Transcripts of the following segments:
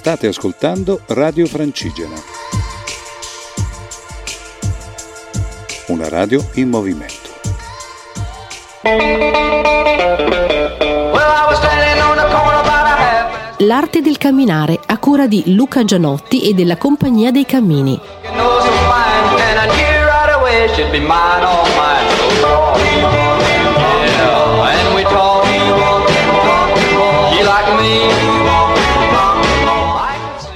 State ascoltando Radio Francigena. Una radio in movimento. L'arte del camminare a cura di Luca Gianotti e della Compagnia dei Cammini.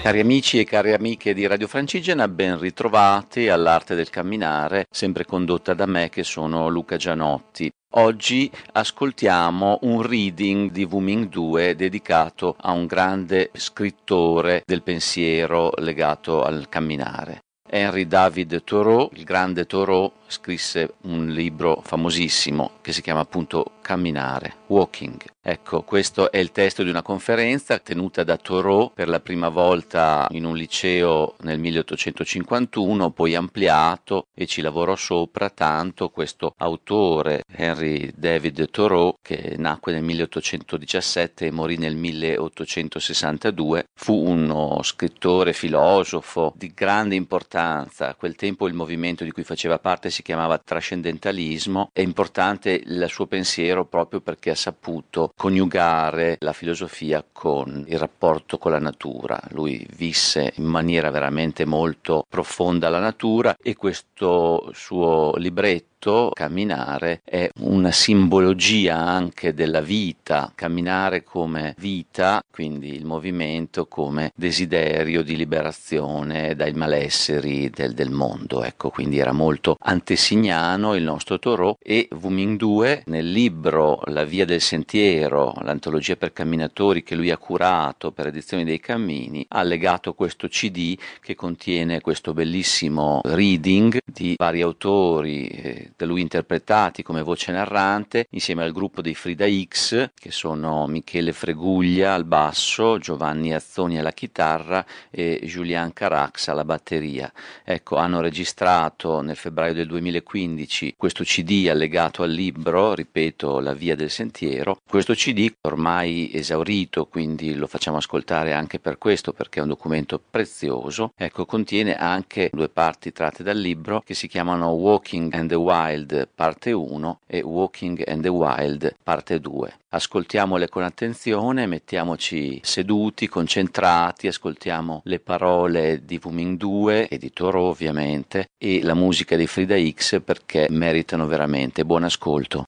Cari amici e cari amiche di Radio Francigena, ben ritrovati all'Arte del Camminare, sempre condotta da me che sono Luca Gianotti. Oggi ascoltiamo un reading di Wuming 2 dedicato a un grande scrittore del pensiero legato al camminare. Henry David Thoreau, il grande Thoreau, scrisse un libro famosissimo che si chiama appunto Camminare, Walking. Ecco, questo è il testo di una conferenza tenuta da Thoreau per la prima volta in un liceo nel 1851, poi ampliato e ci lavorò sopra tanto questo autore, Henry David Thoreau, che nacque nel 1817 e morì nel 1862, fu uno scrittore, filosofo di grande importanza. A quel tempo il movimento di cui faceva parte si chiamava trascendentalismo. È importante il suo pensiero proprio perché ha saputo coniugare la filosofia con il rapporto con la natura. Lui visse in maniera veramente molto profonda la natura e questo suo libretto camminare è una simbologia anche della vita, camminare come vita, quindi il movimento come desiderio di liberazione dai malesseri del, del mondo. Ecco, quindi era molto antesignano il nostro Thoreau e Wuming 2 nel libro La via del sentiero, l'antologia per camminatori che lui ha curato per edizioni dei cammini, ha legato questo CD che contiene questo bellissimo reading di vari autori eh, da lui interpretati come voce narrante insieme al gruppo dei Frida X che sono Michele Freguglia al basso, Giovanni Azzoni alla chitarra e Julian Carax alla batteria. Ecco, hanno registrato nel febbraio del 2015 questo CD allegato al libro, ripeto, La via del sentiero. Questo CD ormai esaurito, quindi lo facciamo ascoltare anche per questo perché è un documento prezioso. Ecco, contiene anche due parti tratte dal libro che si chiamano Walking and the Wild Wild parte 1 e Walking and the Wild parte 2. Ascoltiamole con attenzione, mettiamoci seduti, concentrati, ascoltiamo le parole di Wuming 2 e di Toro ovviamente e la musica di Frida X perché meritano veramente buon ascolto.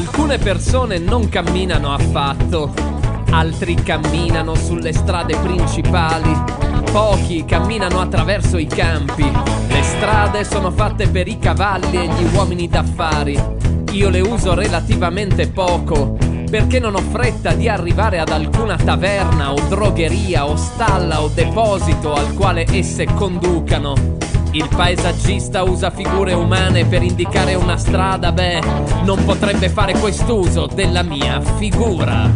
Alcune persone non camminano affatto, altri camminano sulle strade principali, pochi camminano attraverso i campi. Le strade sono fatte per i cavalli e gli uomini d'affari. Io le uso relativamente poco, perché non ho fretta di arrivare ad alcuna taverna o drogheria o stalla o deposito al quale esse conducano. Il paesaggista usa figure umane per indicare una strada, beh, non potrebbe fare quest'uso della mia figura.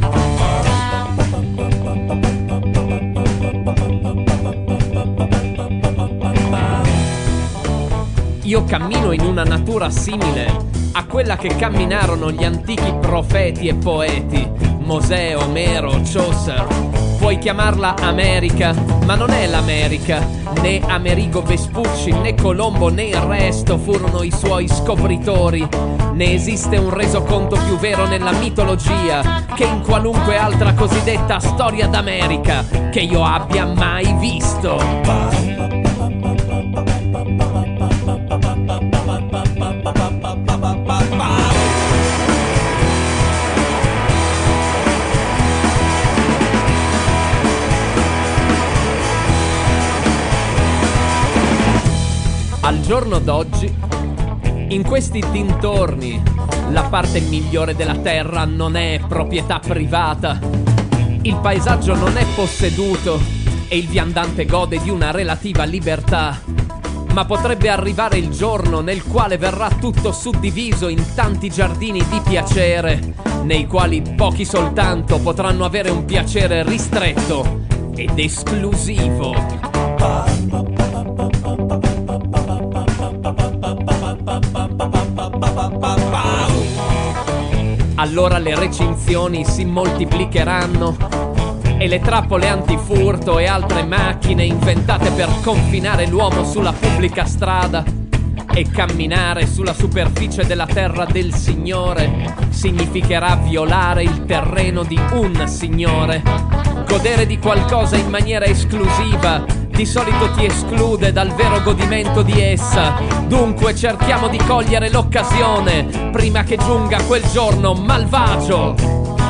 Io cammino in una natura simile a quella che camminarono gli antichi profeti e poeti, Mosè, Omero, Chaucer, Puoi chiamarla America, ma non è l'America. Né Amerigo Vespucci, né Colombo, né il resto furono i suoi scopritori. Ne esiste un resoconto più vero nella mitologia che in qualunque altra cosiddetta storia d'America che io abbia mai visto. Al giorno d'oggi, in questi dintorni, la parte migliore della terra non è proprietà privata. Il paesaggio non è posseduto e il viandante gode di una relativa libertà. ma potrebbe arrivare il giorno nel quale verrà tutto suddiviso in tanti giardini di piacere, nei quali pochi soltanto potranno avere un piacere ristretto ed esclusivo. Allora le recinzioni si moltiplicheranno e le trappole antifurto e altre macchine inventate per confinare l'uomo sulla pubblica strada e camminare sulla superficie della terra del Signore significherà violare il terreno di un Signore. Godere di qualcosa in maniera esclusiva di solito ti esclude dal vero godimento di essa. Dunque cerchiamo di cogliere l'occasione prima che giunga quel giorno malvagio.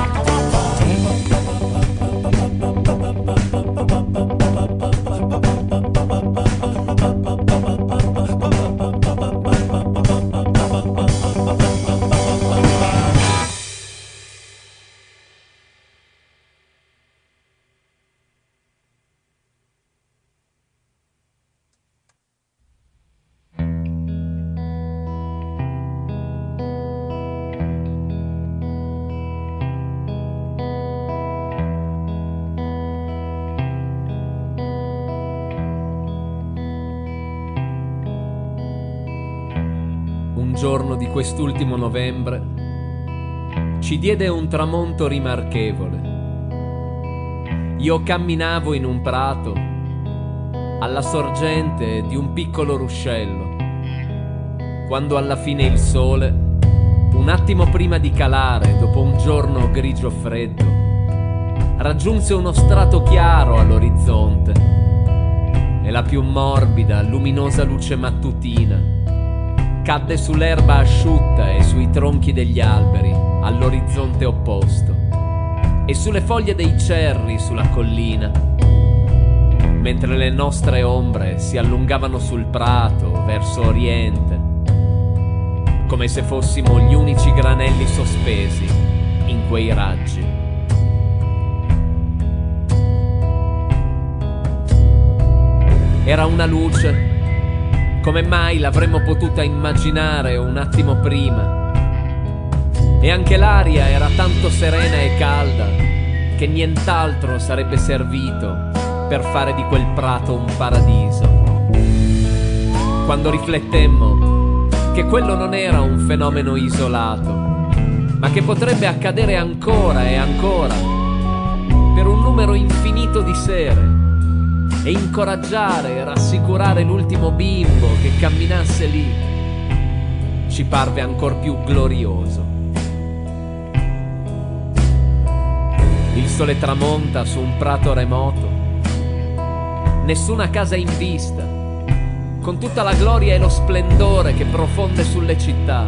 Giorno di quest'ultimo novembre ci diede un tramonto rimarchevole. Io camminavo in un prato alla sorgente di un piccolo ruscello, quando alla fine il sole, un attimo prima di calare dopo un giorno grigio freddo, raggiunse uno strato chiaro all'orizzonte e la più morbida, luminosa luce mattutina cadde sull'erba asciutta e sui tronchi degli alberi all'orizzonte opposto e sulle foglie dei cerri sulla collina, mentre le nostre ombre si allungavano sul prato verso oriente, come se fossimo gli unici granelli sospesi in quei raggi. Era una luce come mai l'avremmo potuta immaginare un attimo prima? E anche l'aria era tanto serena e calda che nient'altro sarebbe servito per fare di quel prato un paradiso. Quando riflettemmo che quello non era un fenomeno isolato, ma che potrebbe accadere ancora e ancora per un numero infinito di sere e incoraggiare e rassicurare l'ultimo bimbo che camminasse lì ci parve ancor più glorioso. Il sole tramonta su un prato remoto, nessuna casa in vista, con tutta la gloria e lo splendore che profonde sulle città,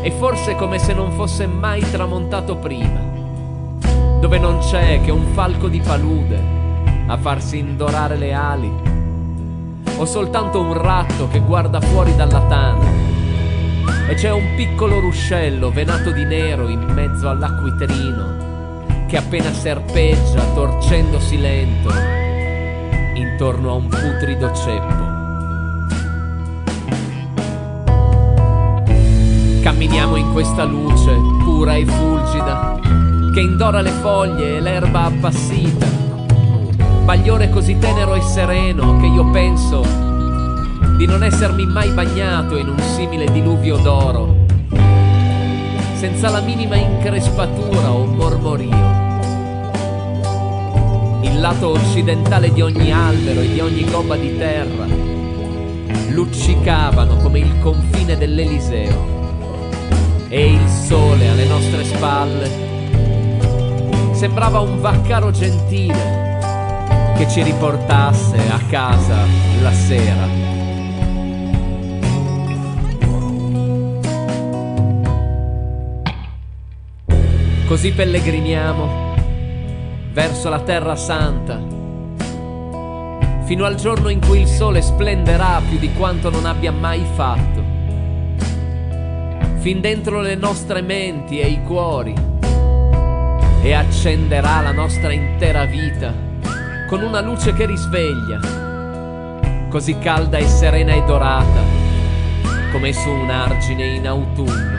e forse come se non fosse mai tramontato prima, dove non c'è che un falco di palude a farsi indorare le ali, o soltanto un ratto che guarda fuori dalla tana e c'è un piccolo ruscello venato di nero in mezzo all'acquitrino che appena serpeggia torcendosi lento intorno a un putrido ceppo. Camminiamo in questa luce pura e fulgida che indora le foglie e l'erba appassita bagliore così tenero e sereno che io penso di non essermi mai bagnato in un simile diluvio d'oro, senza la minima increspatura o mormorio. Il lato occidentale di ogni albero e di ogni gobba di terra luccicavano come il confine dell'Eliseo e il sole alle nostre spalle sembrava un vaccaro gentile che ci riportasse a casa la sera. Così pellegriniamo verso la terra santa, fino al giorno in cui il sole splenderà più di quanto non abbia mai fatto, fin dentro le nostre menti e i cuori, e accenderà la nostra intera vita con una luce che risveglia, così calda e serena e dorata, come su un argine in autunno.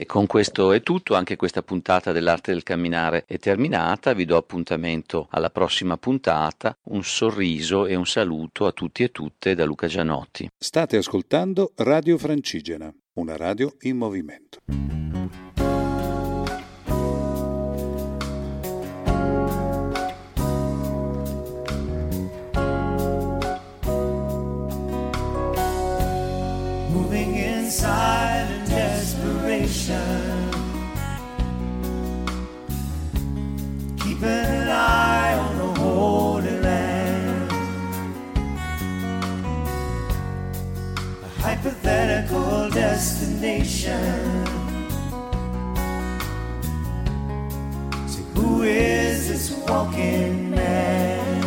E con questo è tutto, anche questa puntata dell'arte del camminare è terminata, vi do appuntamento alla prossima puntata, un sorriso e un saluto a tutti e tutte da Luca Gianotti. State ascoltando Radio Francigena, una radio in movimento. Moving inside destination. So who is this walking man?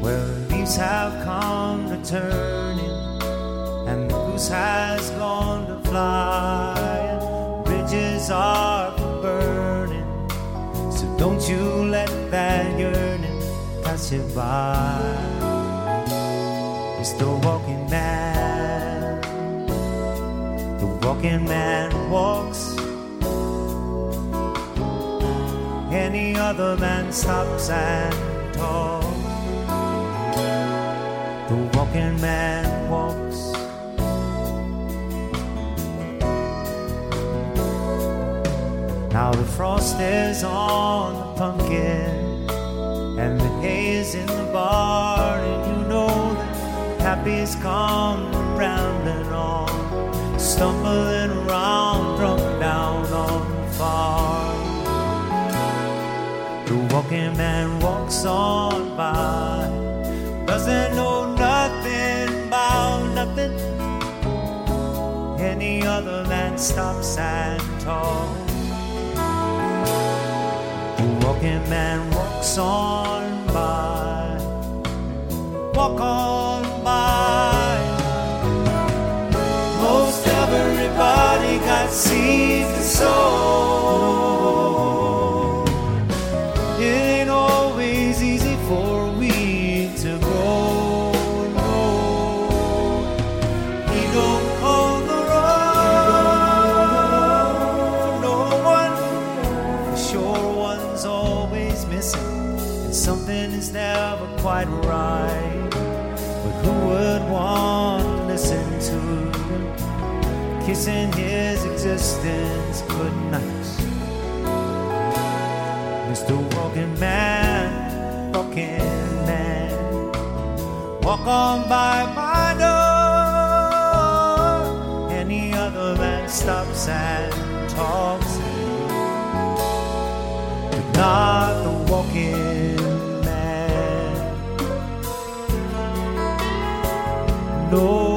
Well, leaves have come to turning, and the goose has gone to flying. Bridges are burning, so don't you let that yearning pass you by. The walking man, the walking man walks. Any other man stops and talks. The walking man walks. Now the frost is on the pumpkin, and the haze in the barn, happy's come round and on, stumbling around, drunk down on farm. The walking man walks on by doesn't know nothing about nothing. Any other man stops and talks. The walking man walks on by, walk on by. Most everybody got seeds to sow. Would want listen to kissing his existence goodnight? Mr. Walking Man, walking man, walk on by my door. Any other man stops and talks, but not the walking No.